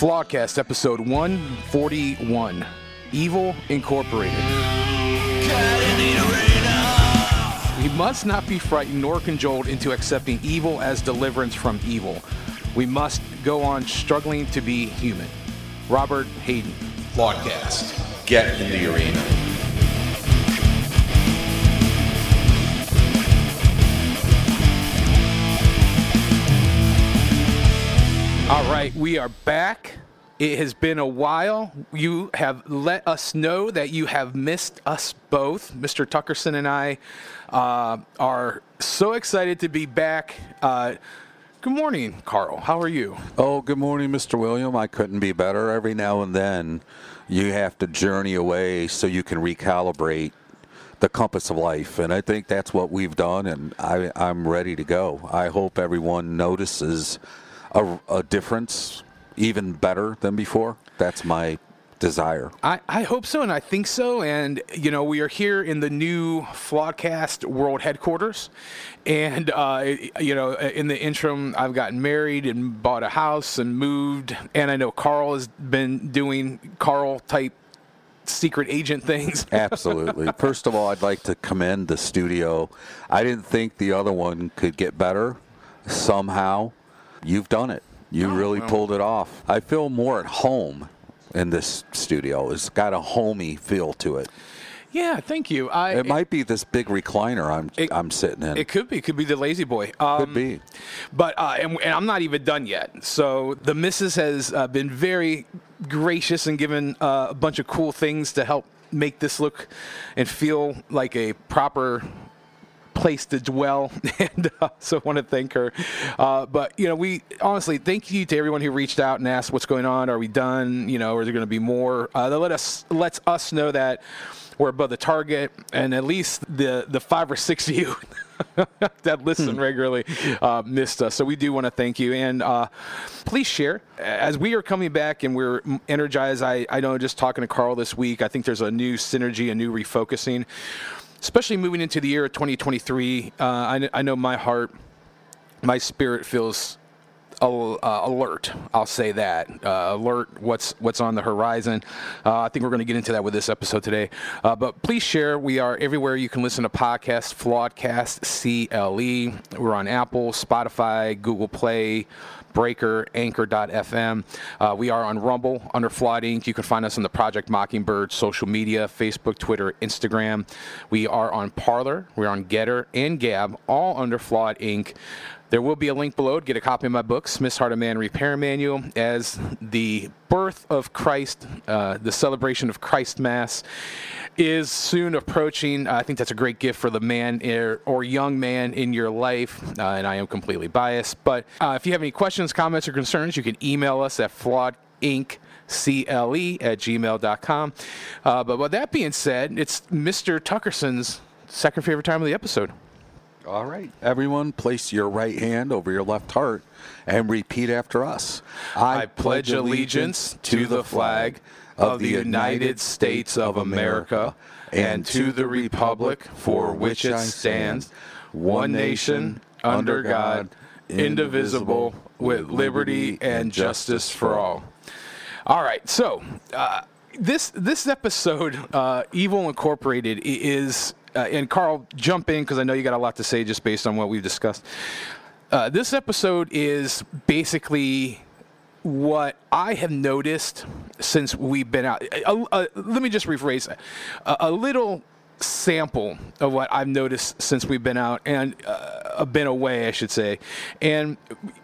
Flawcast episode 141 Evil Incorporated. We must not be frightened nor cajoled into accepting evil as deliverance from evil. We must go on struggling to be human. Robert Hayden. Flawcast. Get in the arena. All right, we are back. It has been a while. You have let us know that you have missed us both. Mr. Tuckerson and I uh, are so excited to be back. Uh, good morning, Carl. How are you? Oh, good morning, Mr. William. I couldn't be better. Every now and then, you have to journey away so you can recalibrate the compass of life. And I think that's what we've done, and I, I'm ready to go. I hope everyone notices a, a difference even better than before. That's my desire. I, I hope so, and I think so. And, you know, we are here in the new Flawcast World Headquarters. And, uh, you know, in the interim, I've gotten married and bought a house and moved. And I know Carl has been doing Carl type secret agent things. Absolutely. First of all, I'd like to commend the studio. I didn't think the other one could get better somehow. You've done it. You Oh, really well. pulled it off. I feel more at home in this studio. It's got a homey feel to it. Yeah, thank you. I, It might be this big recliner I'm It- I'm sitting in. It could be. Could be the lazy boy. Um, Could be. But uh, and, and I'm not even done yet. So the missus has uh, been very gracious and given uh, a bunch of cool things to help make this look and feel like a proper place to dwell. And uh, so I want to thank her. Uh, but you know we honestly thank you to everyone who reached out and asked what's going on. Are we done? You know is there going to be more? Uh, that let us lets us know that we're above the target and at least the the five or six of you that listen regularly uh, missed us. So we do want to thank you. And uh, please share. As we are coming back and we're energized I, I know just talking to carl this week i think there's a new synergy a new refocusing especially moving into the year of 2023, uh, I, I know my heart, my spirit feels uh, alert. I'll say that uh, alert. What's what's on the horizon? Uh, I think we're going to get into that with this episode today. Uh, but please share. We are everywhere you can listen to podcasts. Flawedcast, C L E. We're on Apple, Spotify, Google Play. Breaker, Anchor.fm. Uh, we are on Rumble under Flawed Inc. You can find us on the Project Mockingbird social media Facebook, Twitter, Instagram. We are on Parler. We're on Gettr and Gab, all under Flawed Inc. There will be a link below to get a copy of my book, Smith's Heart of Man Repair Manual, as the birth of Christ, uh, the celebration of Christ Mass, is soon approaching. I think that's a great gift for the man or young man in your life, uh, and I am completely biased. But uh, if you have any questions, comments, or concerns, you can email us at flawedinc cle at gmail.com. Uh, but with that being said, it's Mr. Tuckerson's second favorite time of the episode. All right. Everyone, place your right hand over your left heart and repeat after us. I pledge allegiance to the flag of the United States of America and to the republic for which it stands, one nation, under God, indivisible, with liberty and justice for all. All right, so uh, this this episode, uh, Evil Incorporated, is uh, and Carl, jump in because I know you got a lot to say just based on what we've discussed. Uh, this episode is basically what I have noticed since we've been out. Uh, let me just rephrase. A, a little sample of what I've noticed since we've been out and uh, been away, I should say. And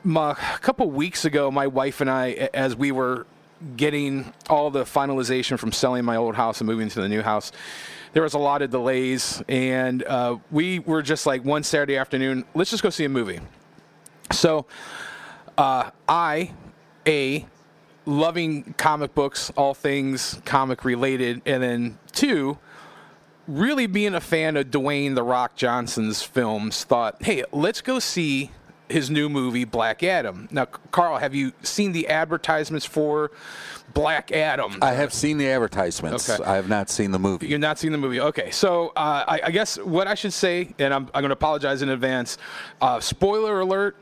my, a couple weeks ago, my wife and I, as we were getting all the finalization from selling my old house and moving to the new house, there was a lot of delays, and uh, we were just like one Saturday afternoon, let's just go see a movie. So, uh, I, a, loving comic books, all things comic related, and then two, really being a fan of Dwayne the Rock Johnson's films, thought, hey, let's go see his new movie Black Adam. Now, Carl, have you seen the advertisements for Black Adam? I have seen the advertisements. Okay. I have not seen the movie. You're not seeing the movie. Okay, so uh, I, I guess what I should say, and I'm, I'm going to apologize in advance. Uh, spoiler alert: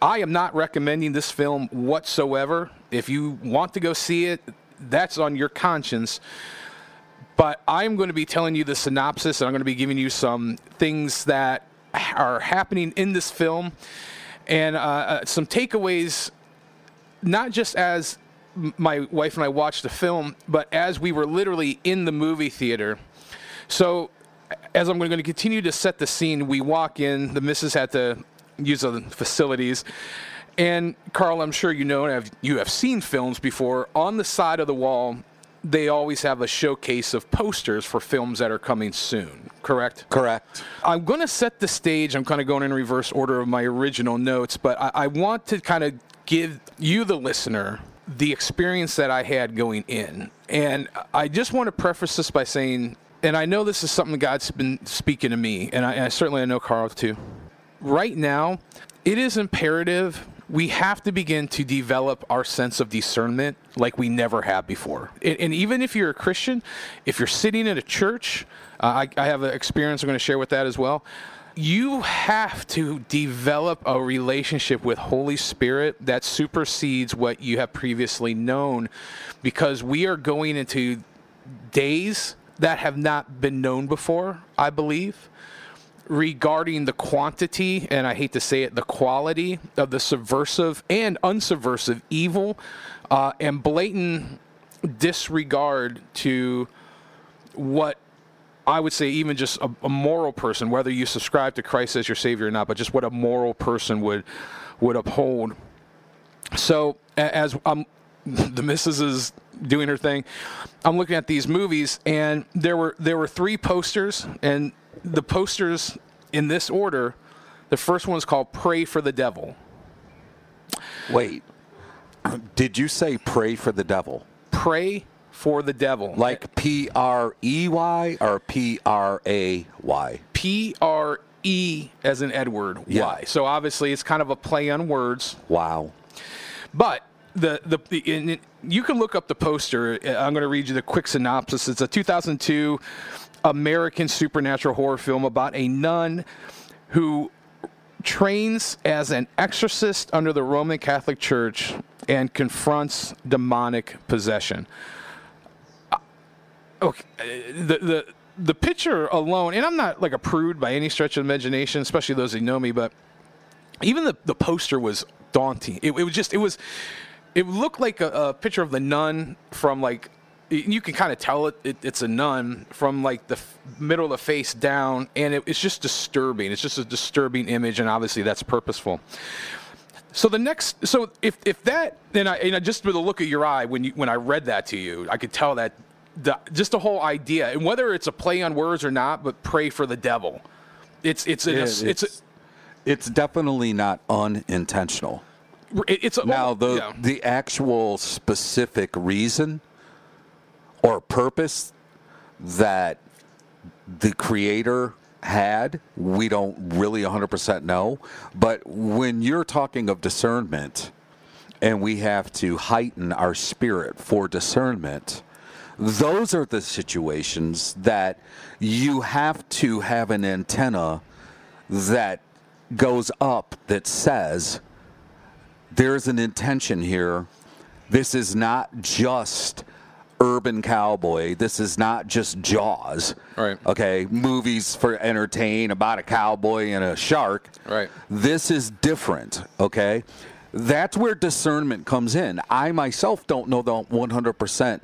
I am not recommending this film whatsoever. If you want to go see it, that's on your conscience. But I'm going to be telling you the synopsis, and I'm going to be giving you some things that are happening in this film and uh, uh, some takeaways, not just as my wife and I watched the film, but as we were literally in the movie theater. So, as I'm going to continue to set the scene, we walk in. The missus had to use the facilities. And Carl, I'm sure you know, and you have seen films before. On the side of the wall, they always have a showcase of posters for films that are coming soon. Correct? Correct. I'm going to set the stage. I'm kind of going in reverse order of my original notes, but I, I want to kind of give you, the listener, the experience that I had going in. And I just want to preface this by saying, and I know this is something God's been speaking to me, and I, and I certainly I know Carl too. Right now, it is imperative we have to begin to develop our sense of discernment like we never have before. And, and even if you're a Christian, if you're sitting in a church, uh, I, I have an experience I'm going to share with that as well. You have to develop a relationship with Holy Spirit that supersedes what you have previously known because we are going into days that have not been known before, I believe regarding the quantity and I hate to say it, the quality of the subversive and unsubversive evil uh, and blatant disregard to what I would say, even just a, a moral person, whether you subscribe to Christ as your Savior or not, but just what a moral person would would uphold. So as the missus is doing her thing, I'm looking at these movies, and there were there were three posters, and the posters in this order. The first one is called "Prey for the Devil." Wait. Did you say pray for the devil? Pray for the devil. Like P R E Y or P R A Y? P R E as in Edward Yeah. So obviously it's kind of a play on words. Wow. But the the, the you can look up the poster. Uh, I'm going to read you the quick synopsis. It's a 2002 American supernatural horror film about a nun who trains as an exorcist under the Roman Catholic Church and confronts demonic possession. Uh, Okay, uh, the the the picture alone, and I'm not like a prude by any stretch of imagination, especially those who know me, but even the, the poster was daunting. It, it was just it was it looked like a, a picture of the nun from like you can kind of tell it, it it's a nun from like the f- middle of the face down, and it, it's just disturbing. It's just a disturbing image, and obviously that's purposeful. So the next, so if if that, then I, and I just with a look at your eye when you when I read that to you, I could tell that the, just the whole idea, and whether it's a play on words or not, but pray for the devil. It's it's Yeah, it's, it's, it's, it's definitely not unintentional. a, it's a, Now, the yeah. the actual specific reason or purpose that the creator had, we don't really 100% know. But when you're talking of discernment, and we have to heighten our spirit for discernment, those are the situations that you have to have an antenna that goes up that says, there's an intention here. This is not just urban cowboy. This is not just Jaws. Right. Okay, movies for entertain about a cowboy and a shark. Right. This is different. Okay, that's where discernment comes in. I myself don't know the 100%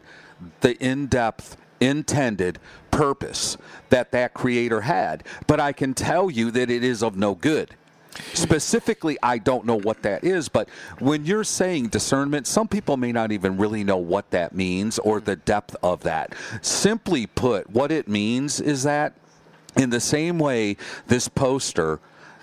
the in-depth intended purpose that that creator had, but I can tell you that it is of no good. Specifically, I don't know what that is, but when you're saying discernment, some people may not even really know what that means or the depth of that. Simply put, what it means is that in the same way this poster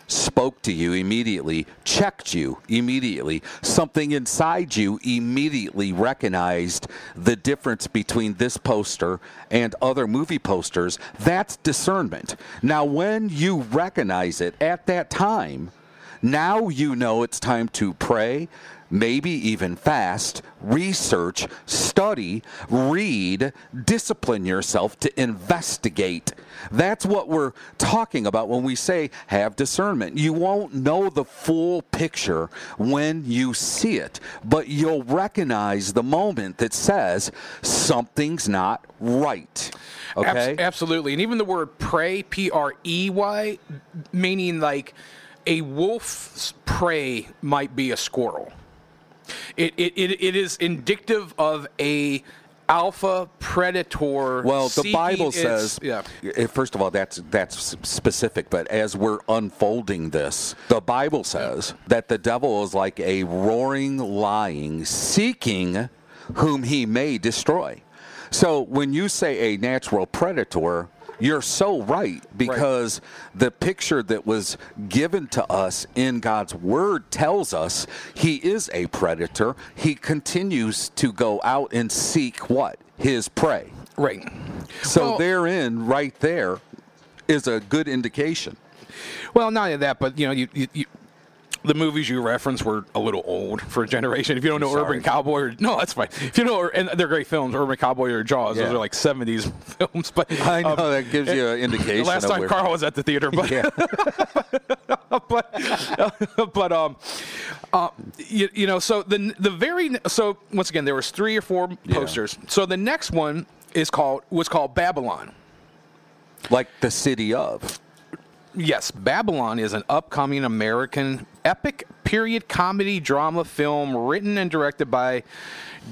spoke to you immediately, checked you immediately, something inside you immediately recognized the difference between this poster and other movie posters. That's discernment. Now, when you recognize it at that time, Now you know it's time to pray, maybe even fast, research, study, read, discipline yourself to investigate. That's what we're talking about when we say have discernment. You won't know the full picture when you see it, but you'll recognize the moment that says something's not right. Okay? Abs- absolutely. And even the word prey, P R E Y, meaning like a wolf's prey might be a squirrel. It, it, it, it is indicative of a alpha predator. Well, the Bible its- says. yeah. eh, First of all, that's that's specific. But as we're unfolding this, the Bible says that the devil is like a roaring lion, seeking whom he may destroy. So when you say a natural predator. You're so right because the picture that was given to us in God's Word tells us he is a predator. He continues to go out and seek what? His prey. Right. So Well- therein, right there, is a good indication. Well, not only that, but you know, you, you, you the movies you reference were a little old for a generation. If you don't know Urban Cowboy, or, no, that's fine. If you know, and they're great films, Urban Cowboy or Jaws, Yeah. those are like '70s films. But I know um, that gives you an indication. last time where- Carl was at the theater, but Yeah. but but um, uh, you, you know, so the the very so once again there was three or four posters. So the next one is called was called Babylon. like the city of. Yes, Babylon is an upcoming American epic period comedy drama film written and directed by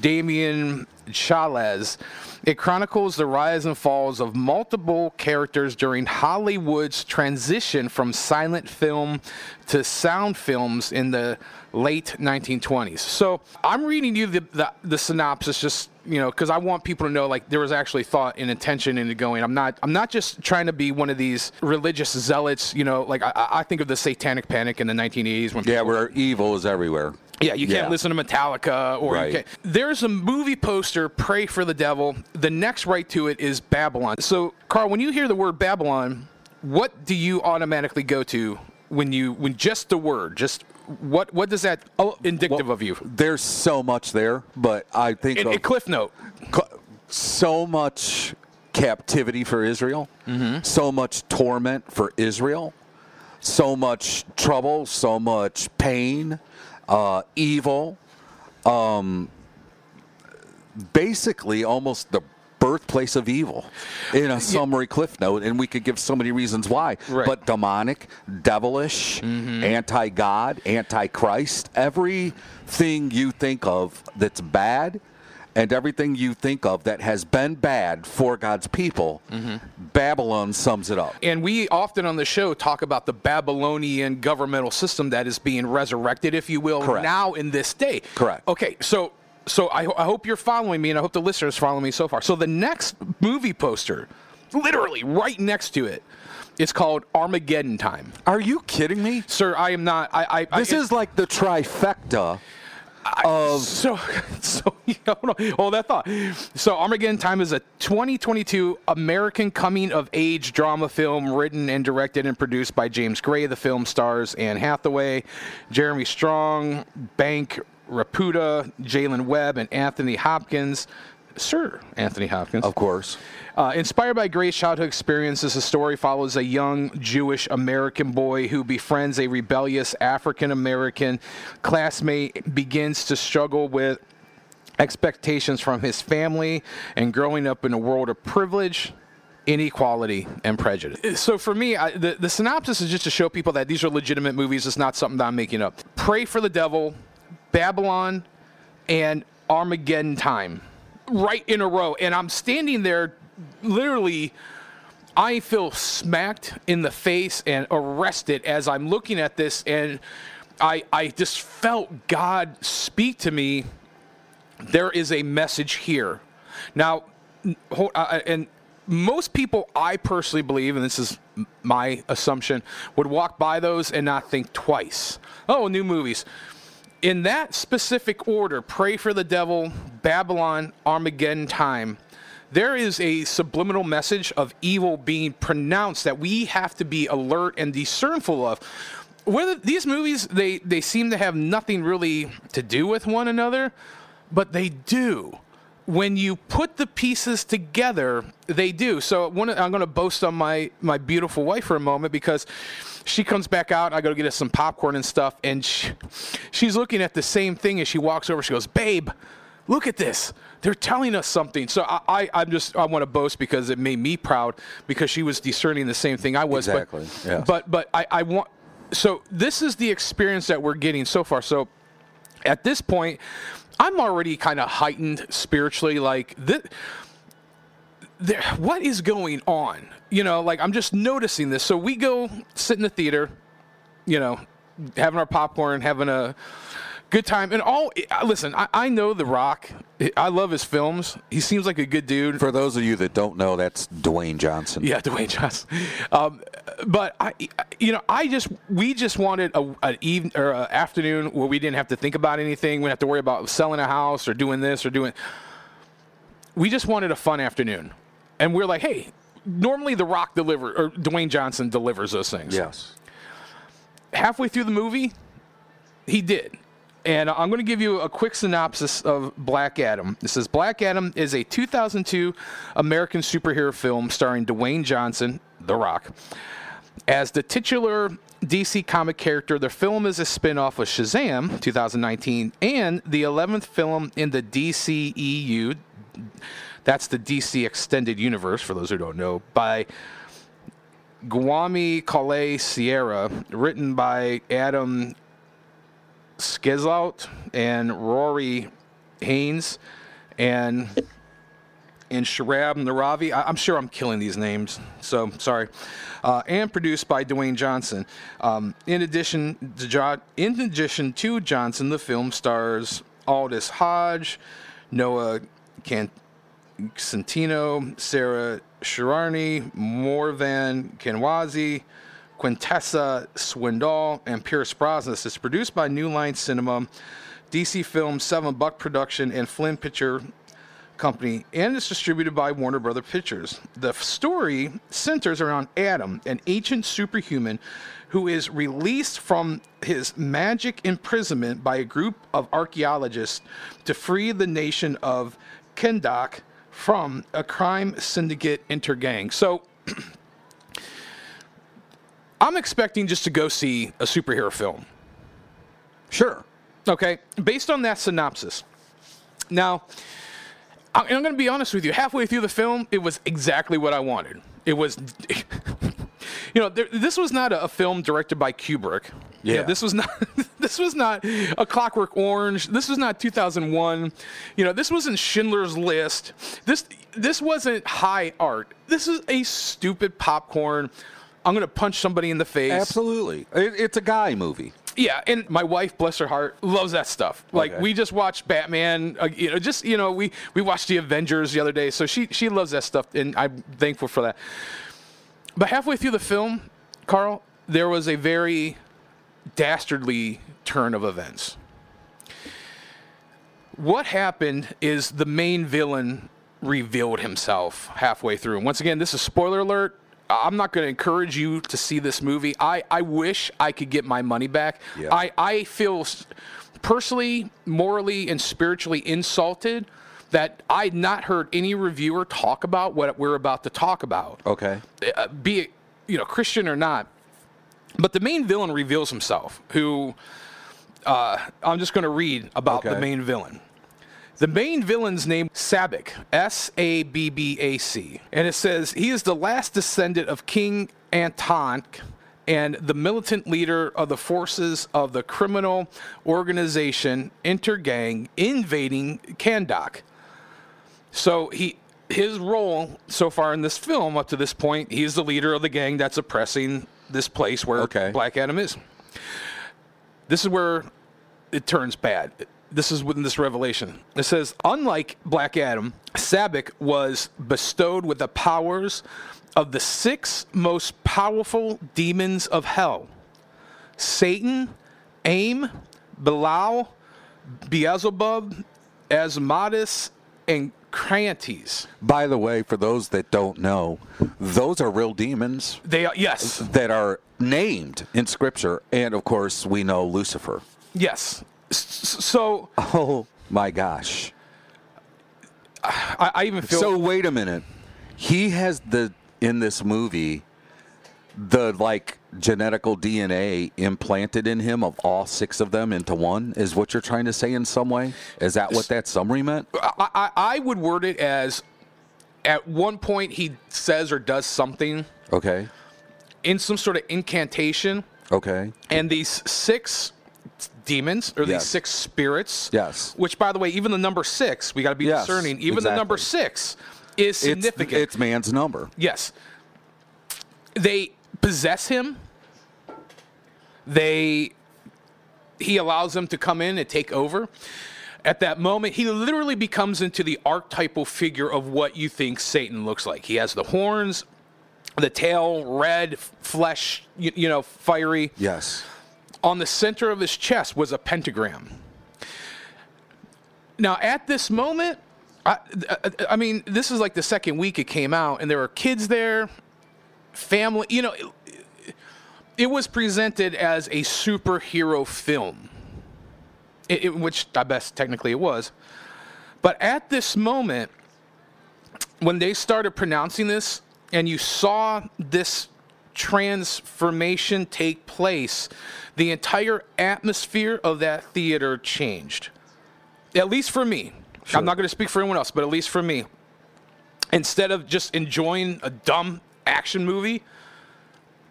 Damien Chazelle. It chronicles the rise and falls of multiple characters during Hollywood's transition from silent film to sound films in the late 1920s. So I'm reading you the, the, the synopsis just you know because I want people to know like there was actually thought and intention into going. I'm not I'm not just trying to be one of these religious zealots. You know, like I, I think of the Satanic Panic in the 1980s when Yeah, people- where evil is everywhere. yeah, you can't Yeah. listen to Metallica or Right. you can't. There's a movie poster, Prey for the Devil. The next right to it is Babylon. So, Carl, when you hear the word Babylon, what do you automatically go to when you when just the word, just what what does that oh, indicative of you? There's so much there, but I think In, of in Cliff Note. so much captivity for Israel, Mm-hmm. so much torment for Israel, so much trouble, so much pain, uh, evil. Um, basically, almost the birthplace of evil in a summary cliff note and we could give so many reasons why Right. but demonic devilish mm-hmm. anti-god anti-christ everything you think of that's bad and everything you think of that has been bad for god's people mm-hmm. babylon sums it up And we often on the show talk about the Babylonian governmental system that is being resurrected, if you will, Correct. now in this day. Correct. Okay, so so I, I hope you're following me, and I hope the listeners follow me so far. So the next movie poster, literally right next to it, is called Armageddon Time. are you kidding me Sir, I am not. I. I this I, is like the trifecta of so so hold on. Hold that thought. So Armageddon Time is a 2022 American coming of age drama film written and directed and produced by James Gray. The film stars Anne Hathaway, Jeremy Strong, Bank Repeta, Jaylin Webb, and Anthony Hopkins. Sir Anthony Hopkins. of course Uh, inspired by great childhood experiences, the story follows a young Jewish American boy who befriends a rebellious African American classmate, begins to struggle with expectations from his family, and growing up in a world of privilege. Inequality and prejudice. So for me, I, the, the synopsis is just to show people that these are legitimate movies. It's not something that I'm making up. Prey for the Devil, Babylon, and Armageddon Time, right in a row. And I'm standing there, literally. I feel smacked in the face and arrested as I'm looking at this, and I I just felt God speak to me. There is a message here. Now, hold- uh, and most people, I personally believe, and this is my assumption, would walk by those and not think twice. Oh, new movies. In that specific order, Prey for the Devil, Babylon, Armageddon Time, there is a subliminal message of evil being pronounced that we have to be alert and discernful of. whether these movies they they seem to have nothing really to do with one another, but they do. When you put the pieces together, they do. So one, I'm going to boast on my my beautiful wife for a moment because she comes back out. I go to get us some popcorn and stuff, and she, she's looking at the same thing as she walks over. She goes, "Babe, look at this." They're telling us something. So I, I, I'm just, I want to boast because it made me proud because she was discerning the same thing I was. Exactly, But, but, but I, I want, so this is the experience that we're getting so far. So at this point, I'm already kind of heightened spiritually. Like, this, there, what is going on? You know, like I'm just noticing this. So we go sit in the theater, you know, having our popcorn, having a good time. And all, listen, I, I know The Rock. I love his films. He seems like a good dude. For those of you that don't know, that's Dwayne Johnson. Yeah, Dwayne Johnson. Um, but I, you know, I just we just wanted a, an even or a afternoon where we didn't have to think about anything. We didn't have to worry about selling a house or doing this or doing. We just wanted a fun afternoon, and we're like, hey, normally The Rock delivers or Dwayne Johnson delivers those things. Yes. Halfway through the movie, he did. And I'm going to give you a quick synopsis of Black Adam. It says Black Adam is a 2002 American superhero film starring Dwayne Johnson, The Rock, as the titular DC comic character. The film is a spin off of Shazam 2019 and the 11th film in the DCEU. That's the DC Extended Universe, for those who don't know, by Guami Calais Sierra, written by Adam Skizlout and Rory Haynes and and Sharab Naravi. I, am sure I'm killing these names, so sorry. Uh, and produced by Dwayne Johnson. Um, in addition, to jo- in addition to Johnson, the film stars Aldis Hodge, Noah Can- Centino, Sarah Shirarni, Morvan Kenwazi, Quintessa Swindell, and Pierce Brosnan. It's produced by New Line Cinema, DC Film, Seven Buck Production, and Flynn Picture Company, and it's distributed by Warner Brother Pictures. The story centers around Adam, an ancient superhuman who is released from his magic imprisonment by a group of archaeologists to free the nation of Kahndaq from a crime syndicate intergang. So I'm expecting just to go see a superhero film. Sure. Okay, based on that synopsis. Now, I'm going to be honest with you. Halfway through the film, it was exactly what I wanted. It was, you know, there, this was not a, a film directed by Kubrick. You know, Yeah. this was not. this was not a Clockwork Orange. This was not 2001. You know, this wasn't Schindler's List. This this wasn't high art. This is a stupid popcorn. I'm going to punch somebody in the face. Absolutely. It, it's a guy movie. Yeah, and my wife, bless her heart, loves that stuff. Like Okay. we just watched Batman. Uh, you know, just you know, we we watched the Avengers the other day, so she she loves that stuff, and I'm thankful for that. But halfway through the film, Carl, there was a very dastardly turn of events. What happened is the main villain revealed himself halfway through. And once again, this is spoiler alert. I'm not going to encourage you to see this movie. I, I wish I could get my money back. Yeah. I, I feel personally, morally, and spiritually insulted that I'd not heard any reviewer talk about what we're about to talk about Okay. uh, be it you know Christian or not. But the main villain reveals himself. Who uh, I'm just going to read about the main villain. The main villain's name Sabbac, S A B B A C, and it says he is the last descendant of King Antonk and the militant leader of the forces of the criminal organization Intergang invading Kahndaq. So he his role so far in this film up to this point, he's the leader of the gang that's oppressing this place where Okay. Black Adam is. This is where it turns bad. This is within this revelation. It says, unlike Black Adam, Sabbac was bestowed with the powers of the six most powerful demons of hell Satan, Aim, Belial, Beelzebub, Asmodeus, and By the way, for those that don't know, those are real demons They are, yes, that are named in Scripture, and of course, we know Lucifer. yes. So Oh my gosh! I, I even feel So wait a minute. He has the in this movie the like genetical DNA implanted in him of all six of them into one. Is what you're trying to say in some way? Is that what that summary meant? I, I, I would word it as at one point he says or does something Okay. in some sort of incantation, Okay. and these six demons or these six spirits. Yes. Which, by the way, even the number six, we got to be Yes, discerning. Even the number six is significant. It's, it's man's number. Yes. They possess him. They he allows them to come in and take over. At that moment, he literally becomes into the archetypal figure of what you think Satan looks like. He has the horns, the tail, red, flesh, you, you know, fiery. Yes. On the center of his chest was a pentagram. Now, at this moment, I, I, I mean, this is like the second week it came out, and there were kids there, family. You know, it, it was presented as a superhero film, it, it- which I best technically it was. But at this moment, when they started pronouncing this, and you saw this transformation take place, the entire atmosphere of that theater changed. At least for me. I'm not going to speak for anyone else, but at least for me. Instead of just enjoying a dumb action movie,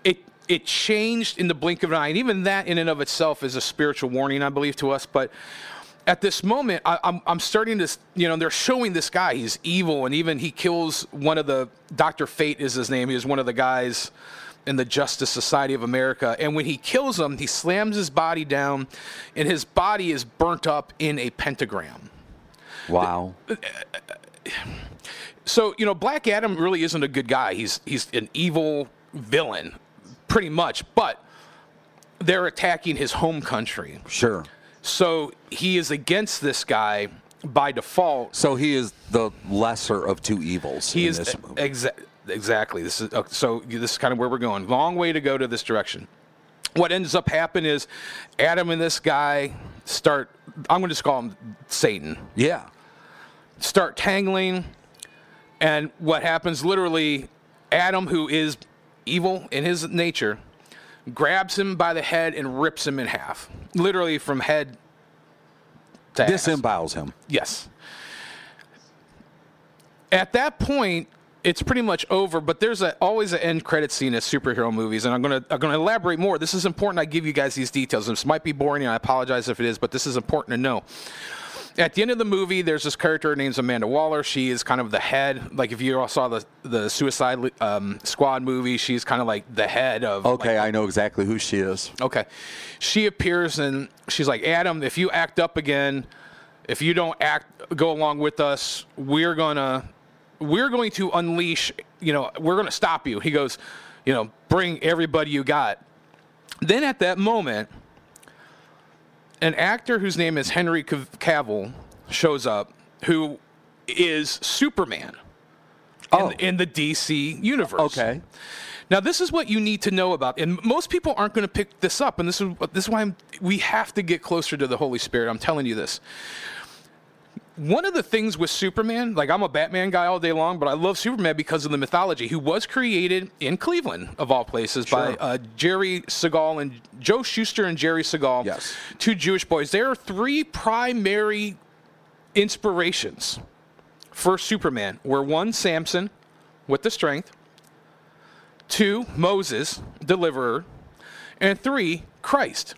it it changed in the blink of an eye. And even that, in and of itself, is a spiritual warning, I believe, to us. But at this moment, I, I'm, I'm starting to, you know, they're showing this guy. He's evil, and even he kills one of the, Dr. Fate is his name. He was one of the guys in the Justice Society of America. And when he kills him, he slams his body down, and his body is burnt up in a pentagram. Wow. Uh, uh, So you know, Black Adam really isn't a good guy. He's he's an evil villain, pretty much. But they're attacking his home country, Sure. so he is against this guy by default. So he is the lesser of two evils He in is this exa- exactly. This is uh, so. This is kind of where we're going. Long way to go to this direction. What ends up happening is Adam and this guy start. I'm going to just call him Satan. yeah. start tangling. And what happens literally, Adam, who is evil in his nature, grabs him by the head and rips him in half. Literally from head to ass. Disembowels him. Yes. At that point, it's pretty much over, but there's a, always an end credit scene in superhero movies, and I'm gonna I'm gonna elaborate more. This is important. I give you guys these details. This might be boring, and I apologize if it is, but this is important to know. At the end of the movie, there's this character named Amanda Waller. She is kind of the head. Like if you all saw the the Suicide um, Squad movie, she's kind of like the head of. Okay, I know exactly who she is. Okay. She appears and she's like, Adam, if you act up again, if you don't act, go along with us, we're gonna, we're going to unleash. You know, we're gonna stop you. He goes, you know, bring everybody you got. Then at that moment, an actor whose name is Henry Cavill shows up, who is Superman Oh. in, in the DC universe. Okay. Now, this is what you need to know about, and most people aren't going to pick this up, and this is this is why I'm, we have to get closer to the Holy Spirit. I'm telling you this. One of the things with Superman, like I'm a Batman guy all day long, but I love Superman because of the mythology. Who was created in Cleveland, of all places, by uh, Jerry Siegel and Joe Shuster and Jerry Siegel. Yes. Two Jewish boys. There are three primary inspirations for Superman. Were one Samson, with the strength two, Moses, deliverer, and three, Christ.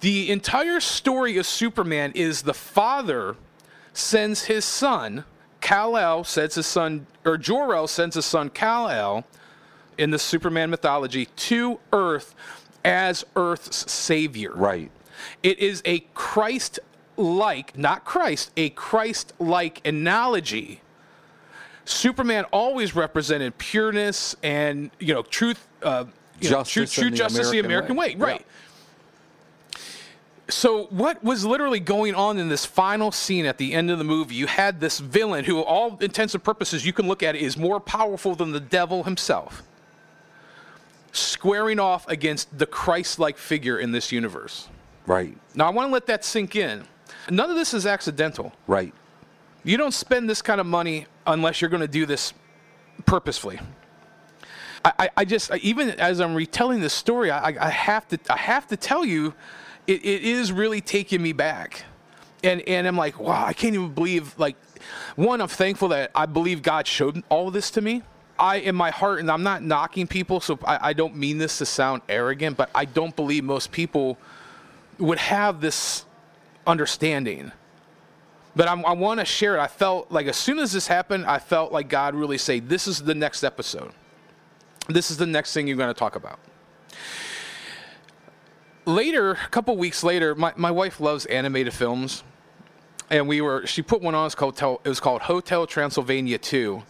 The entire story of Superman is the father sends his son, Kal-El sends his son, or Jor-El sends his son Kal-El in the Superman mythology to Earth as Earth's savior. Right. It is a Christ like, not Christ, a Christ like analogy. Superman always represented pureness and, you know, truth, uh, you know, Justice true, true the justice, the American American way. way. Right. So what was literally going on in this final scene at the end of the movie? You had this villain who, all intents and purposes, you can look at it, is more powerful than the devil himself, squaring off against the Christ-like figure in this universe. Right. Now, I want to let that sink in. None of this is accidental. Right. You don't spend this kind of money unless you're going to do this purposefully. I, I, I just even as I'm retelling this story, I, I have to I have to tell you, it, it is really taking me back, and and I'm like, wow, I can't even believe like, one, I'm thankful that I believe God showed all this to me. I in my heart, and I'm not knocking people, so I, I don't mean this to sound arrogant, but I don't believe most people would have this understanding but I'm, i want to share it. I felt like as soon as this happened, I felt like God really say, "This is the next episode. This is the next thing you're going to talk about." Later, a couple weeks later, my, my wife loves animated films, and we were she put one on. It was called, it was called Hotel Transylvania 2,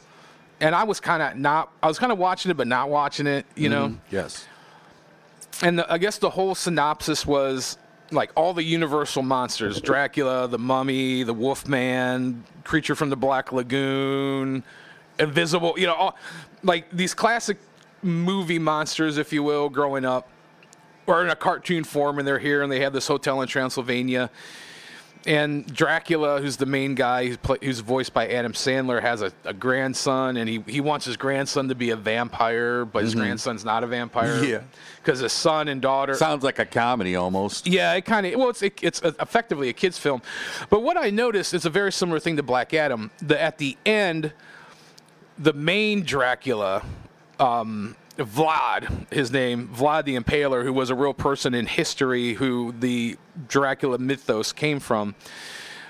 and I was kind of not. I was kind of watching it, but not watching it. You know. Mm, yes. And the, I guess the whole synopsis was like all the universal monsters Dracula, the mummy, the Wolfman, creature from the Black Lagoon, invisible, you know, all, like these classic movie monsters, if you will, growing up, or in a cartoon form, and they're here and they have this hotel in Transylvania and Dracula, who's the main guy, who's, play, who's voiced by Adam Sandler, has a, a, grandson, and he, he wants his grandson to be a vampire, but his mm-hmm. grandson's not a vampire. Yeah, because his son and daughter sounds like a comedy almost. Yeah, it kind of well, it's it, it's effectively a kids film, but what I noticed is a very similar thing to Black Adam. The at the end, the main Dracula. Um, Vlad, his name, Vlad the Impaler, who was a real person in history, who the Dracula mythos came from,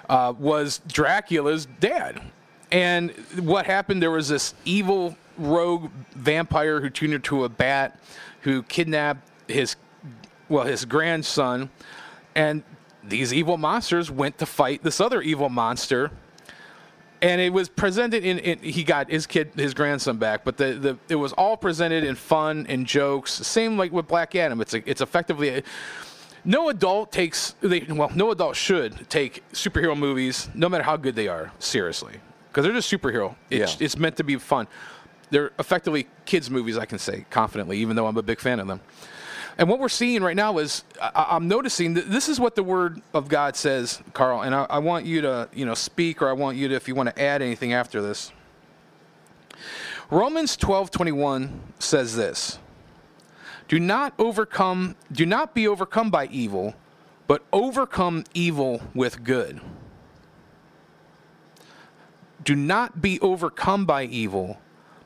uh, was Dracula's dad. And what happened? There was this evil rogue vampire who turned into a bat, who kidnapped his, well, his grandson, and these evil monsters went to fight this other evil monster and it was presented in, in, he got his kid his grandson back but the, the it was all presented in fun and jokes same like with black adam. It's a, it's effectively a, no adult takes they well no adult should take superhero movies no matter how good they are seriously. Because they're just superhero. It's, yeah. it's meant to be fun. They're effectively kids movies i can say confidently even though i'm a big fan of them and what we're seeing right now is I, am noticing that this is what the Word of God says, Carl. And I, I want you to, you know, speak, or I want you to, if you want to add anything after this. Romans 12:21 says this: Do not overcome, do not be overcome by evil, but overcome evil with good. Do not be overcome by evil,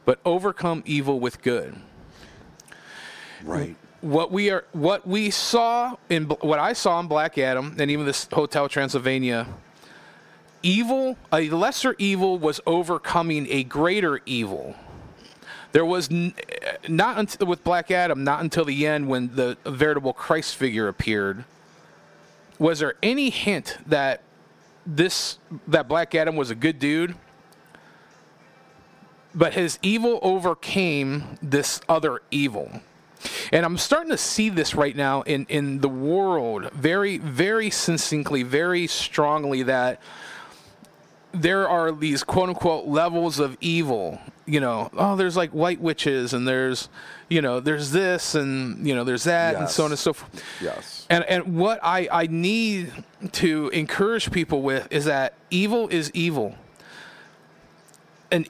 but overcome evil with good. Right what we are what we saw in what I saw in Black Adam and even this Hotel Transylvania evil a lesser evil was overcoming a greater evil. There was n- not until with Black Adam not until the end when the veritable Christ figure appeared. Was there any hint that this that Black Adam was a good dude? But his evil overcame this other evil and I'm starting to see this right now in, in the world very, very succinctly, very strongly that there are these quote unquote levels of evil. You know, oh, there's like white witches and there's, you know, there's this and, you know, there's that yes. and so on and so forth. Yes. And, and what I, I need to encourage people with is that evil is evil. And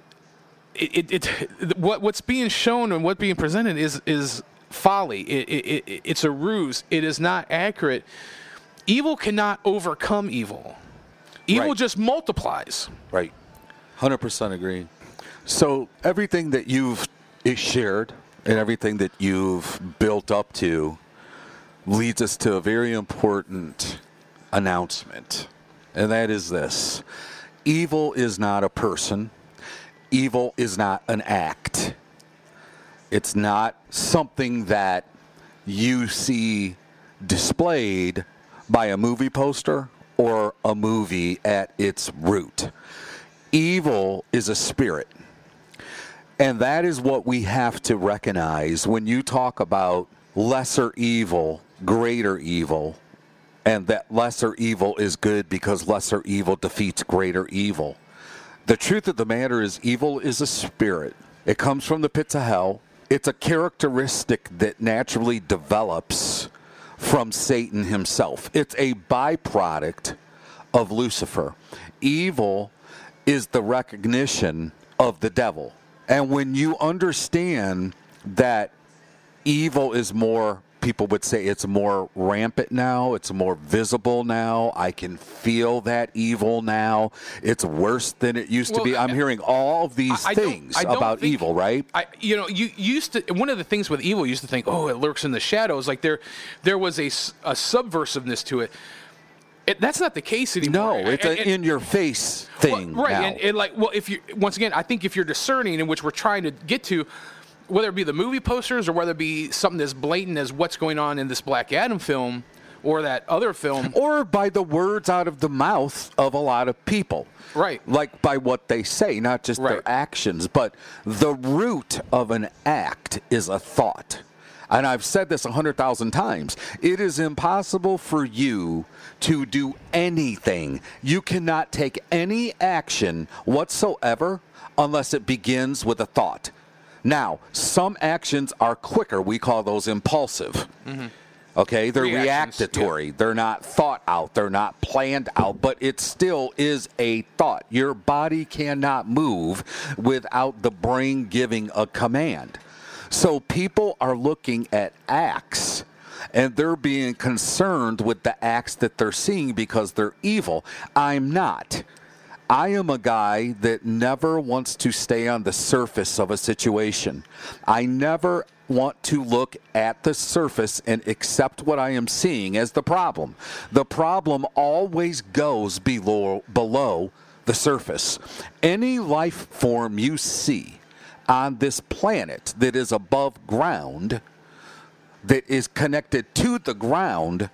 it, it, it, what what's being shown and what's being presented is is folly. It, it, it, it's a ruse. It is not accurate. Evil cannot overcome evil. Evil right. just multiplies. Right. 100% agree. So everything that you've is shared and everything that you've built up to leads us to a very important announcement. And that is this evil is not a person, evil is not an act. It's not something that you see displayed by a movie poster or a movie at its root. Evil is a spirit. And that is what we have to recognize when you talk about lesser evil, greater evil. and that lesser evil is good because lesser evil defeats greater evil. The truth of the matter is, evil is a spirit. It comes from the pits of hell. It's a characteristic that naturally develops from Satan himself. It's a byproduct of Lucifer. Evil is the recognition of the devil. And when you understand that evil is more people would say it's more rampant now, it's more visible now. I can feel that evil now. It's worse than it used Well, to be. I'm hearing all of these I- I don't- things I don't about think- evil, right? I, you know, you used to. One of the things with evil, you used to think, oh, it lurks in the shadows. Like there, there was a subversiveness to it. it. That's not the case anymore. No, it's an in your face well, thing. right? now. And, and like, well, if you once again, I think if you're discerning, in which we're trying to get to, whether it be the movie posters or whether it be something as blatant as what's going on in this Black Adam film or that other film, or by the words out of the mouth of a lot of people. Right. Like by what they say, not just Right. their actions, but the root of an act is a thought. And I've said this a hundred thousand times. It is impossible for you to do anything. You cannot take any action whatsoever unless it begins with a thought. Now, some actions are quicker. We call those impulsive. Mm-hmm. Okay, they're Reactions, yeah. They're not thought out. They're not planned out, but it still is a thought. Your body cannot move without the brain giving a command. So people are looking at acts and they're being concerned with the acts that they're seeing because they're evil. I'm not. I am a guy that never wants to stay on the surface of a situation. I never want to look at the surface and accept what I am seeing as the problem. The problem always goes below below the surface. Any life form you see on this planet that is above ground that is connected to the ground,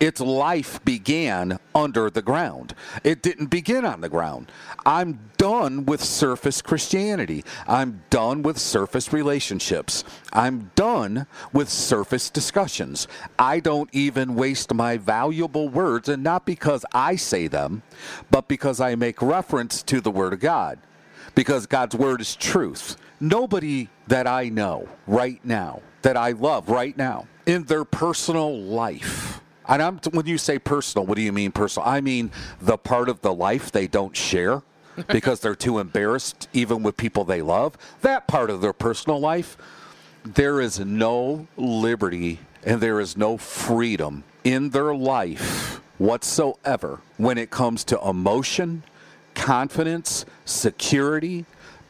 its life began under the ground. It didn't begin on the ground. I'm done with surface Christianity. I'm done with surface relationships. I'm done with surface discussions. I don't even waste my valuable words, and not because I say them, but because I make reference to the Word of God because God's word is truth. Nobody that I know right now, that I love right now, in their personal life, and I'm when you say personal, what do you mean personal? I mean the part of the life they don't share because they're too embarrassed, even with people they love. That part of their personal life, there is no liberty and there is no freedom in their life whatsoever when it comes to emotion, confidence, security,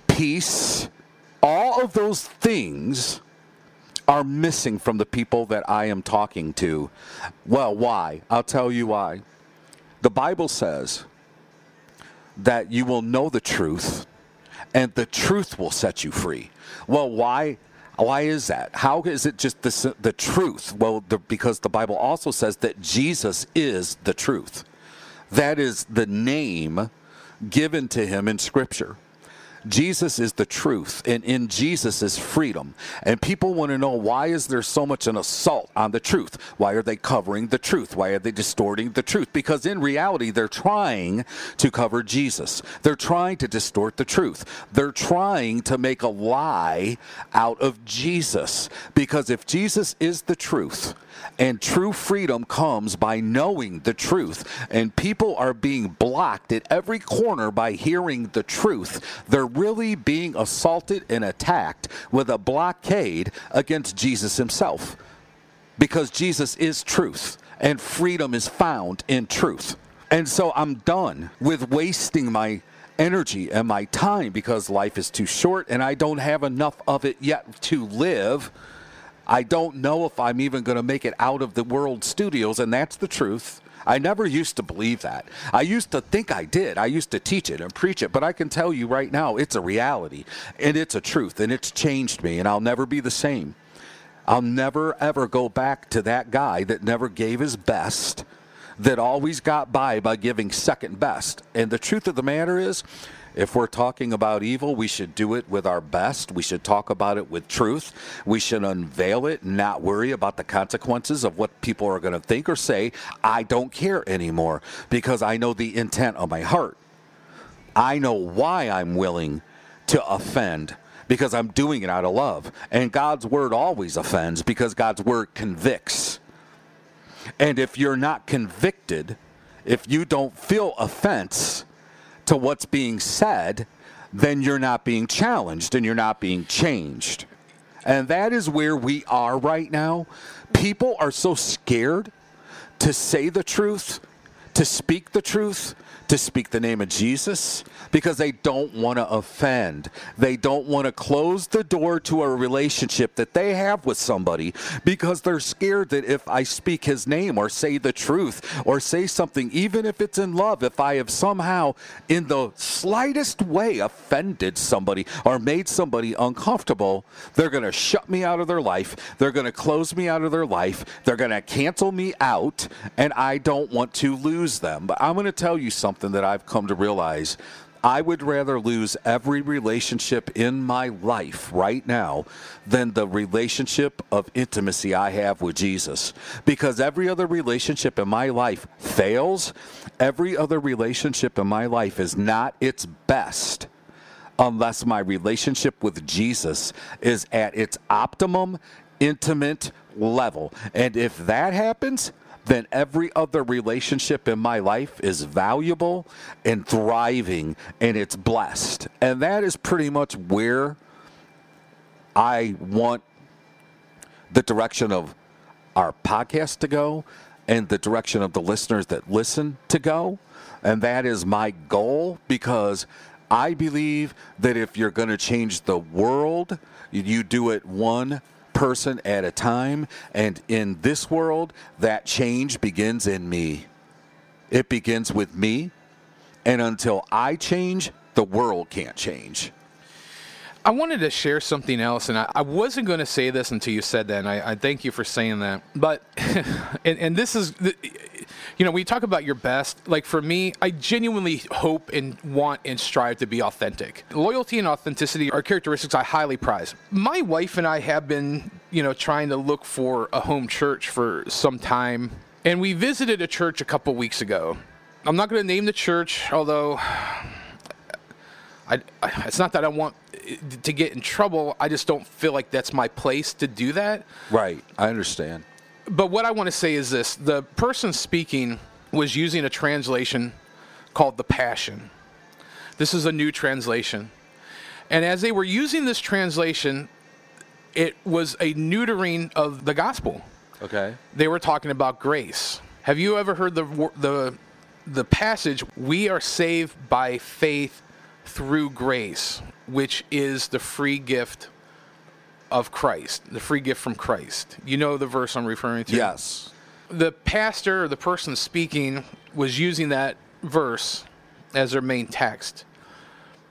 peace. All of those things are missing from the people that I am talking to. Well, why? I'll tell you why. The Bible says that you will know the truth and the truth will set you free. Well, why? Why is that? How is it just the, the truth? Well, the, because the Bible also says that Jesus is the truth. That is the name given to him in Scripture. Jesus is the truth, and in Jesus is freedom. And people want to know why is there so much an assault on the truth? Why are they covering the truth? Why are they distorting the truth? Because in reality, they're trying to cover Jesus. They're trying to distort the truth. They're trying to make a lie out of Jesus. Because if Jesus is the truth, and true freedom comes by knowing the truth. And people are being blocked at every corner by hearing the truth. They're really being assaulted and attacked with a blockade against Jesus himself. Because Jesus is truth, and freedom is found in truth. And so I'm done with wasting my energy and my time because life is too short and I don't have enough of it yet to live. I don't know if I'm even going to make it out of the world studios, and that's the truth. I never used to believe that. I used to think I did. I used to teach it and preach it, but I can tell you right now, it's a reality, and it's a truth, and it's changed me, and I'll never be the same. I'll never, ever go back to that guy that never gave his best, that always got by by giving second best. And the truth of the matter is, if we're talking about evil, we should do it with our best. We should talk about it with truth. We should unveil it, not worry about the consequences of what people are going to think or say. I don't care anymore because I know the intent of my heart. I know why I'm willing to offend because I'm doing it out of love. And God's word always offends because God's word convicts. And if you're not convicted, if you don't feel offense to what's being said, then you're not being challenged and you're not being changed. And that is where we are right now. People are so scared to say the truth, to speak the truth, to speak the name of Jesus because they don't want to offend. They don't want to close the door to a relationship that they have with somebody because they're scared that if I speak his name or say the truth or say something, even if it's in love, if I have somehow in the slightest way offended somebody or made somebody uncomfortable, they're going to shut me out of their life. They're going to close me out of their life. They're going to cancel me out, and I don't want to lose them. But I'm going to tell you something something that I've come to realize. I would rather lose every relationship in my life right now than the relationship of intimacy I have with Jesus. Because every other relationship in my life fails, every other relationship in my life is not its best unless my relationship with Jesus is at its optimum intimate level. And if that happens, then every other relationship in my life is valuable and thriving and it's blessed. And that is pretty much where I want the direction of our podcast to go and the direction of the listeners that listen to go. And that is my goal because I believe that if you're going to change the world, you do it one person at a time. And in this world, that change begins in me. It begins with me. And until I change, the world can't change. I wanted to share something else, and I, I wasn't going to say this until you said that, and I, I thank you for saying that. But, and, and, this is, you know, when you talk about your best, like for me, I genuinely hope and want and strive to be authentic. Loyalty and authenticity are characteristics I highly prize. My wife and I have been, you know, trying to look for a home church for some time, and we visited a church a couple weeks ago. I'm not going to name the church, although I, I, it's not that I want eh, to get in trouble. I just don't feel like that's my place to do that. Right. I understand. But what I want to say is this the person speaking was using a translation called The Passion. This is a new translation. And as they were using this translation, it was a neutering of the gospel. Okay. They were talking about grace. Have you ever heard the the the passage we are saved by faith through grace, which is the free gift of Christ, the free gift from Christ. You know the verse I'm referring to? Yes. The pastor or the person speaking was using that verse as their main text.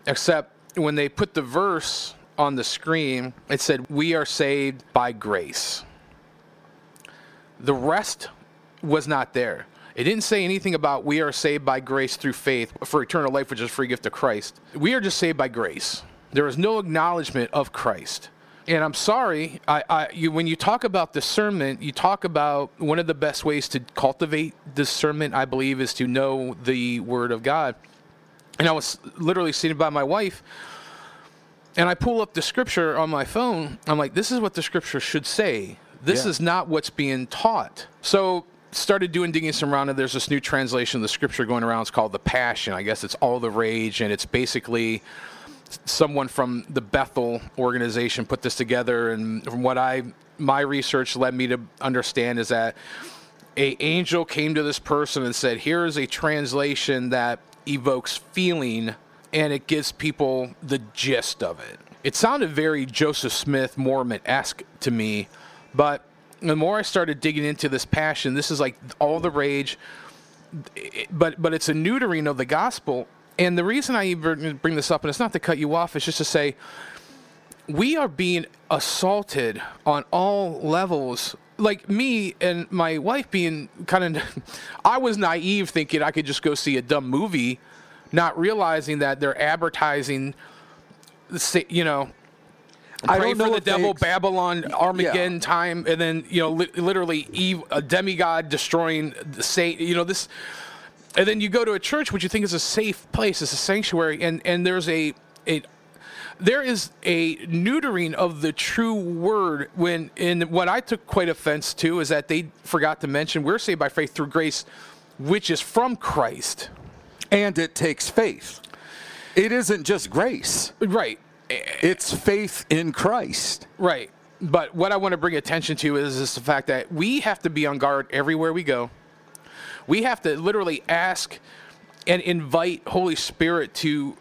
Except when they put the verse on the screen, it said, We are saved by grace. The rest was not there. It didn't say anything about we are saved by grace through faith for eternal life, which is a free gift of Christ. We are just saved by grace. There is no acknowledgement of Christ. And I'm sorry, I, I, you, when you talk about discernment, you talk about one of the best ways to cultivate discernment, I believe, is to know the Word of God. And I was literally sitting by my wife, and I pull up the scripture on my phone. I'm like, this is what the scripture should say. This yeah. is not what's being taught. So started doing digging some around and there's this new translation of the scripture going around it's called the passion i guess it's all the rage and it's basically someone from the bethel organization put this together and from what i my research led me to understand is that a angel came to this person and said here is a translation that evokes feeling and it gives people the gist of it it sounded very joseph smith mormon-esque to me but the more I started digging into this passion, this is like all the rage. But but it's a neutering of the gospel. And the reason I even bring this up, and it's not to cut you off, it's just to say we are being assaulted on all levels like me and my wife being kind of, I was naive thinking I could just go see a dumb movie, not realizing that they're advertising, you know, I pray don't know for the devil, ex- Babylon, Armageddon time, and then you know, li- literally Eve, a demigod destroying the Satan. You know this, and then you go to a church which you think is a safe place, it's a sanctuary, and and there's a a there is a neutering of the true word when in what I took quite offense to is that they forgot to mention we're saved by faith through grace, which is from Christ. And it takes faith. It isn't just grace. Right. It's faith in Christ. Right. But what I want to bring attention to is, is the fact that we have to be on guard everywhere we go. We have to literally ask and invite Holy Spirit to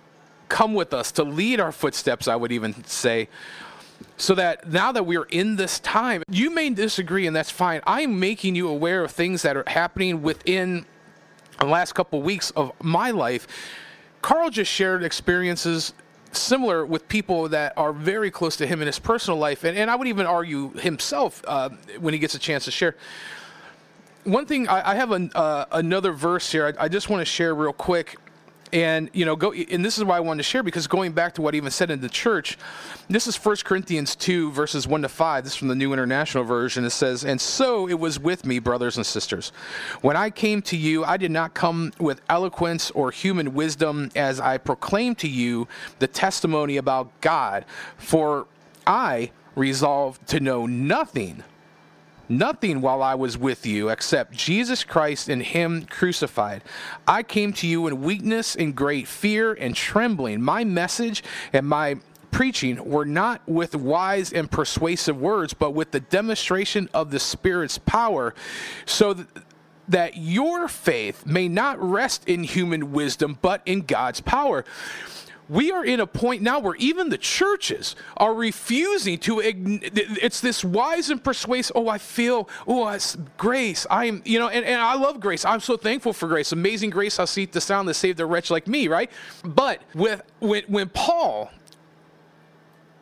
come with us, to lead our footsteps, I would even say. So that now that we're in this time, you may disagree, and that's fine. I'm making you aware of things that are happening within the last couple weeks of my life. Carl just shared experiences similar with people that are very close to him in his personal life, and, and I would even argue himself uh, when he gets a chance to share. One thing I, I have an, uh, another verse here. I, I just want to share real quick, and you know, go. And this is why I wanted to share because going back to what he even said in the church, this is 1 Corinthians two verses one to five. This is from the New International Version. It says, "And so it was with me, brothers and sisters, when I came to you, I did not come with eloquence or human wisdom, as I proclaimed to you the testimony about God, for I resolved to know nothing." Nothing while I was with you except Jesus Christ and Him crucified. I came to you in weakness, and great fear and trembling. My message and my preaching were not with wise and persuasive words, but with the demonstration of the Spirit's power, so that that your faith may not rest in human wisdom, but in God's power. We are in a point now where even the churches are refusing to. It's this wise and persuasive. Oh, I feel. Oh, it's grace. I am. You know, and, and I love grace. I'm so thankful for grace. Amazing grace. I see the sound that saved a wretch like me. Right. But with when when Paul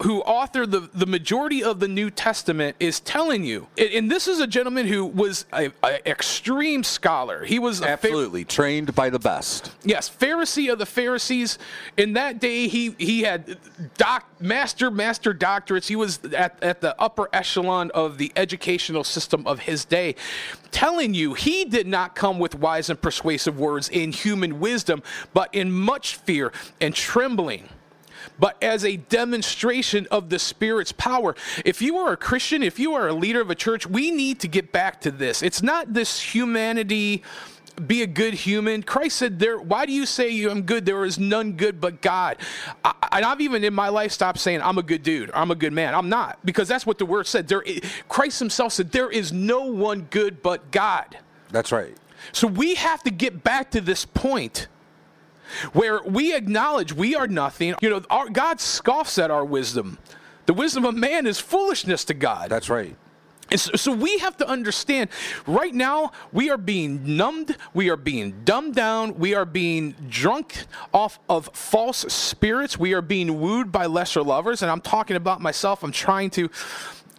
who authored the, the majority of the New Testament is telling you, and, and this is a gentleman who was an extreme scholar. He was Phar- Absolutely. Trained by the best. yes, Pharisee of the Pharisees. In that day, he he had doc, master master doctorates. He was at, at the upper echelon of the educational system of his day, telling you he did not come with wise and persuasive words in human wisdom, but in much fear and trembling but as a demonstration of the Spirit's power. If you are a Christian, if you are a leader of a church, we need to get back to this. It's not this humanity. Be a good human. Christ said, "There. Why do you say you am good? There is none good but God." I, and I've even in my life stopped saying I'm a good dude. I'm a good man. I'm not because that's what the word said. There, Christ Himself said, "There is no one good but God." That's right. So we have to get back to this point where we acknowledge we are nothing. You know, our, God scoffs at our wisdom. The wisdom of man is foolishness to God. That's right. And so, so we have to understand right now we are being numbed, we are being dumbed down, we are being drunk off of false spirits, we are being wooed by lesser lovers. And I'm talking about myself. I'm trying to,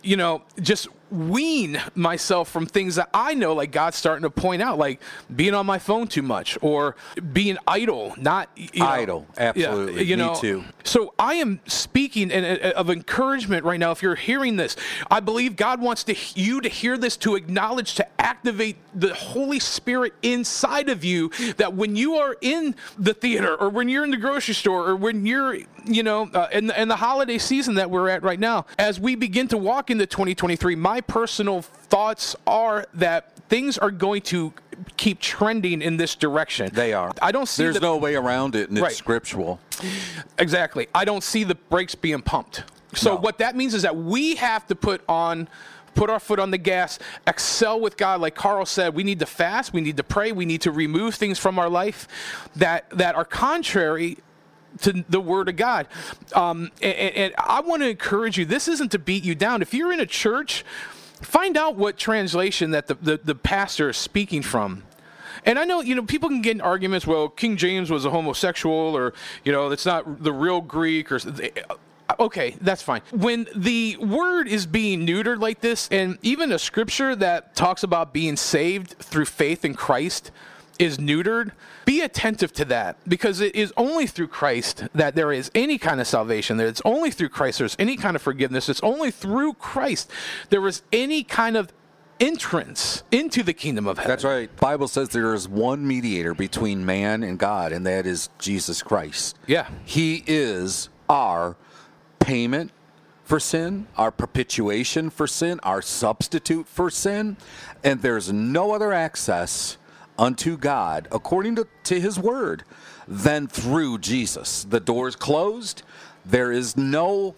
you know, just wean myself from things that I know, like God's starting to point out, like being on my phone too much or being idle, not you know, Idle, absolutely. you Me know, too. so I am speaking in, in- of encouragement right now. If you're hearing this, I believe God wants to, you to hear this, to acknowledge, to activate the Holy Spirit inside of you. That when you are in the theater, or when you're in the grocery store, or when you're, you know, uh, in, the- in the holiday season that we're at right now, as we begin to walk into 2023, my personal thoughts are that things are going to keep trending in this direction. They are. I don't see There's the- no way around it, and it's Right. scriptural. Exactly. I don't see the brakes being pumped. So No. what that means is that we have to put on put our foot on the gas, excel with God like Carl said, we need to fast, we need to pray, we need to remove things from our life that that are contrary to the word of God. Um, and, and I want to encourage you, this isn't to beat you down. If you're in a church, find out what translation that the, the, the pastor is speaking from. And I know, you know, people can get in arguments, well, King James was a homosexual or, you know, it's not the real Greek or okay, that's fine. When the word is being neutered like this, and even a scripture that talks about being saved through faith in Christ is neutered, be attentive to that because it is only through Christ that there is any kind of salvation. That it's only through Christ there's any kind of forgiveness. It's only through Christ there is any kind of entrance into the kingdom of heaven. That's right. Bible says there is one mediator between man and God, and that is Jesus Christ. Yeah. He is our payment for sin, our propitiation for sin, our substitute for sin, and there's no other access unto God according to, to his word than through Jesus. The door's closed. There is no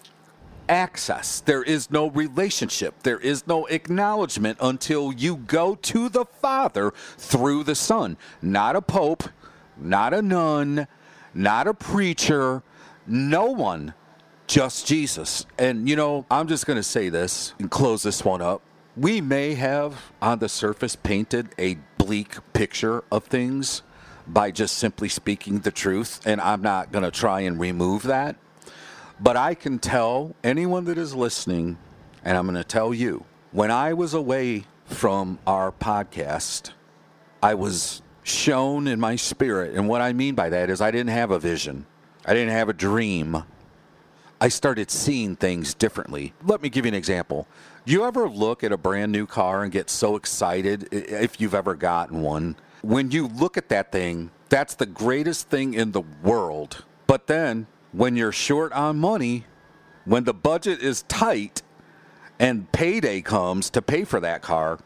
access. There is no relationship. There is no acknowledgement until you go to the Father through the Son. Not a pope, not a nun, not a preacher, no one, just Jesus. And, you know, I'm just going to say this and close this one up. We may have on the surface painted a bleak picture of things by just simply speaking the truth, and I'm not going to try and remove that. But I can tell anyone that is listening, and I'm going to tell you, when I was away from our podcast, I was shown in my spirit. And what I mean by that is I didn't have a vision, I didn't have a dream. I started seeing things differently. Let me give you an example. You ever look at a brand new car and get so excited if you've ever gotten one? When you look at that thing, that's the greatest thing in the world. But then when you're short on money, when the budget is tight and payday comes to pay for that car,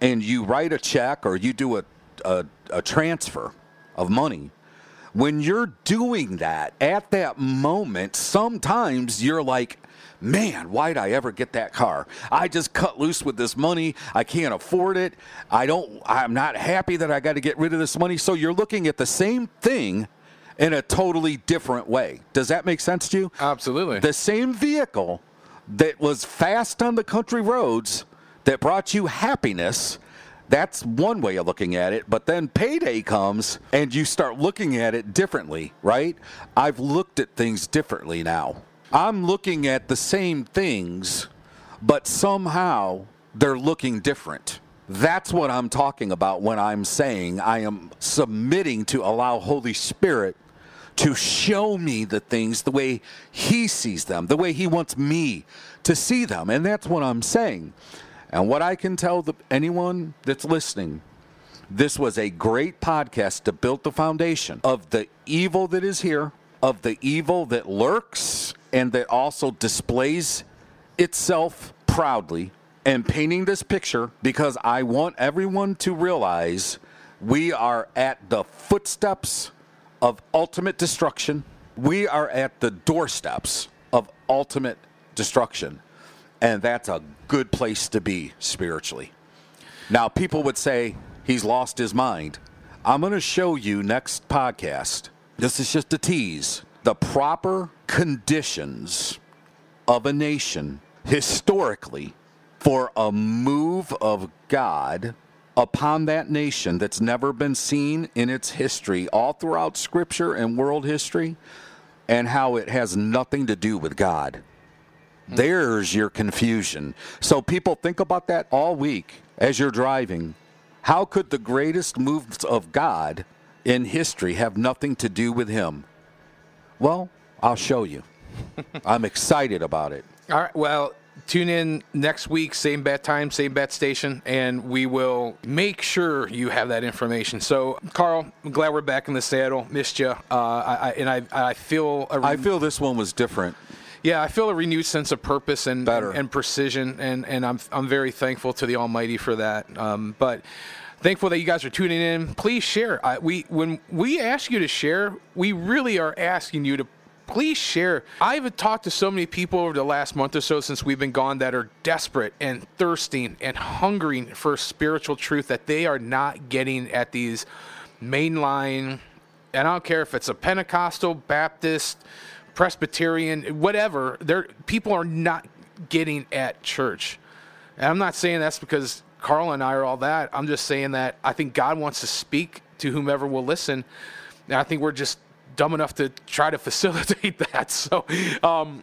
and you write a check or you do a, a, a transfer of money, when you're doing that at that moment, sometimes you're like, man, why'd I ever get that car? I just cut loose with this money. I can't afford it. I don't, I'm not happy that I got to get rid of this money. So you're looking at the same thing in a totally different way. Does that make sense to you? Absolutely. The same vehicle that was fast on the country roads that brought you happiness. That's one way of looking at it. But then payday comes and you start looking at it differently, right? I've looked at things differently now. I'm looking at the same things, but somehow they're looking different. That's what I'm talking about when I'm saying I am submitting to allow Holy Spirit to show me the things the way he sees them, the way he wants me to see them. And that's what I'm saying. And what I can tell the, anyone that's listening, this was a great podcast to build the foundation of the evil that is here, of the evil that lurks, and that also displays itself proudly. And painting this picture because I want everyone to realize we are at the footsteps of ultimate destruction. We are at the doorsteps of ultimate destruction. And that's a good place to be spiritually. Now, people would say he's lost his mind. I'm going to show you next podcast. This is just a tease. The proper conditions of a nation historically for a move of God upon that nation that's never been seen in its history, all throughout Scripture and world history, and how it has nothing to do with God. There's your confusion. So people think about that all week as you're driving. How could the greatest moves of God in history have nothing to do with Him? Well, I'll show you. I'm excited about it. All right. Well, tune in next week, same bat time, same bat station, and we will make sure you have that information. So, Carl, I'm glad we're back in the saddle. Missed you, uh, I, I, and I, I feel a re- I feel this one was different. Yeah, I feel a renewed sense of purpose and Better. and, precision, and and I'm I'm very thankful to the Almighty for that. Um, but. Thankful that you guys are tuning in. Please share. I, we when we ask you to share, we really are asking you to please share. I've talked to so many people over the last month or so since we've been gone that are desperate and thirsting and hungering for spiritual truth that they are not getting at these mainline. And I don't care if it's a Pentecostal, Baptist, Presbyterian, whatever. There, people are not getting at church. And I'm not saying that's because Carl and I are all that. I'm just saying that I think God wants to speak to whomever will listen. And I think we're just dumb enough to try to facilitate that. So, um,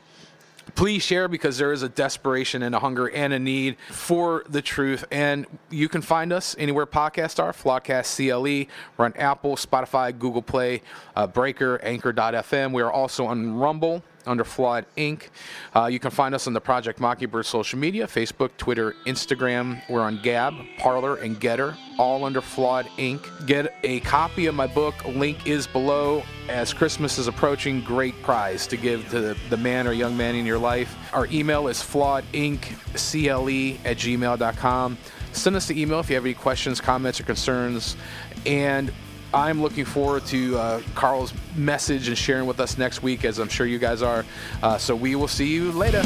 please share because there is a desperation and a hunger and a need for the truth. And you can find us anywhere podcasts are, Flawcast CLE. We're on Apple, Spotify, Google Play, uh, Breaker, Anchor.fm. We are also on Rumble under Flawed Inc. Uh, you can find us on the Project Mockingbird social media Facebook, Twitter, Instagram. We're on Gab, Parler, and Gettr, all under Flawed Inc. Get a copy of my book. Link is below. As Christmas is approaching, great prize to give to the, the man or young man in your life. Our email is flawedinccle at gmail.com. Send us the email if you have any questions, comments, or concerns. And I'm looking forward to uh, Carl's message and sharing with us next week, as I'm sure you guys are. Uh, so we will see you later.